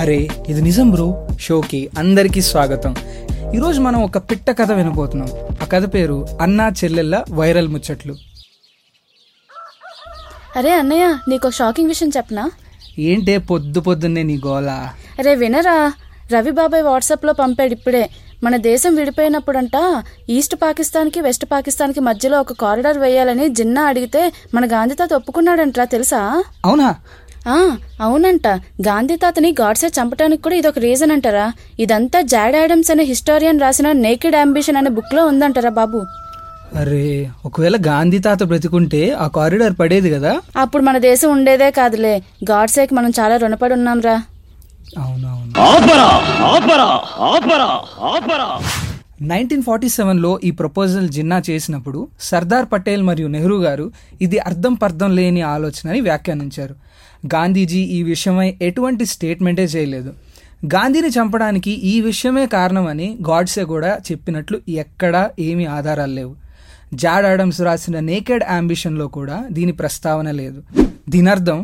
అరే ఇది నిజం బ్రో. షోకి అందరికీ స్వాగతం. ఈరోజు మనం ఒక పిట్ట కథ వినబోతున్నాం. ఆ కథ పేరు అన్నా చెల్లెళ్ళ వైరల్ ముచ్చట్లు. అరే అన్నయ్య నీకు షాకింగ్ విషయం చెప్పనా? ఏంటే పొద్దు పొద్దున్నే నీ గోల? అరే వినరా? రవి బాబాయ్ వాట్సాప్లో పంపాడు ఇప్పుడే. మన దేశం విడిపోయినప్పుడంట ఈస్ట్ పాకిస్తాన్కి వెస్ట్ పాకిస్తాన్కి మధ్యలో ఒక కారిడార్ వేయాలని జిన్నా అడిగితే మన గాంధీ తాత ఒప్పుకున్నాడంట్రా తెలుసా? అవునా? ఆ అవునంట. గాంధీ తాతని గాడ్సే చంపడానికి కూడా ఇదొక రీజన్ అంటారా. ఇదంతా జాడ్ ఆడమ్స్ అనే హిస్టారియన్ రాసిన నేకిడ్ అంబిషన్ అనే బుక్లో ఉందంటారా బాబు. అరే ఒకవేళ గాంధీ తాత బ్రతికుంటే ఆ కారిడార్ పడేది కదా? అప్పుడు మన దేశం ఉండేదే కాదులే. గాడ్సేకి మనం చాలా రుణపడి ఉన్నాంరా. అవునవును. నైన్టీన్ ఫార్టీ సెవెన్లో ఈ ప్రపోజల్ జిన్నా చేసినప్పుడు సర్దార్ పటేల్ మరియు నెహ్రూ గారు ఇది అర్థం పర్థం లేని ఆలోచన అని వ్యాఖ్యానించారు. గాంధీజీ ఈ విషయమై ఎటువంటి స్టేట్మెంటే చేయలేదు. గాంధీని చంపడానికి ఈ విషయమే కారణమని గాడ్సే కూడా చెప్పినట్లు ఎక్కడా ఏమీ ఆధారాలు లేవు. జాడ్ ఆడమ్స్ రాసిన నేకెడ్ అంబిషన్లో కూడా దీని ప్రస్తావన లేదు. దీనర్థం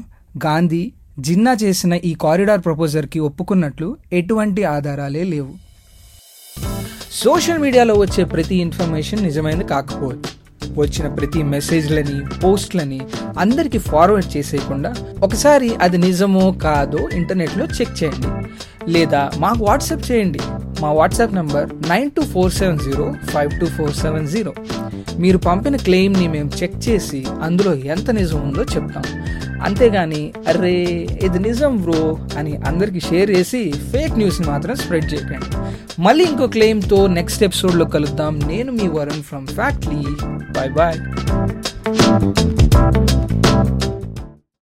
గాంధీ జిన్నా చేసిన ఈ కారిడార్ ప్రపోజర్కి ఒప్పుకున్నట్లు ఎటువంటి ఆధారాలే లేవు. సోషల్ మీడియాలో వచ్చే ప్రతి ఇన్ఫర్మేషన్ నిజమైనది కాకపోవచ్చు వచ్చిన ప్రతి మెసేజ్లని పోస్ట్లని అందరికీ ఫార్వర్డ్ చేసేయకుండా ఒకసారి అది నిజమో కాదో ఇంటర్నెట్లో చెక్ చేయండి. లేదా మాకు వాట్సాప్ చేయండి. మా WhatsApp number nine two four seven zero five two four seven zero. మీరు పంపిన క్లెయిమ్ని మేము చెక్ చేసి అందులో ఎంత నిజం ఉందో చెప్తాం. అంతేగాని అరే ఇది నిజం బ్రో అని అందరికీ షేర్ చేసి ఫేక్ న్యూస్ని మాత్రం స్ప్రెడ్ చేయకండి. మళ్ళీ ఇంకో క్లెయిమ్తో నెక్స్ట్ ఎపిసోడ్లో కలుద్దాం. నేను మీ Varun from Factly. Bye bye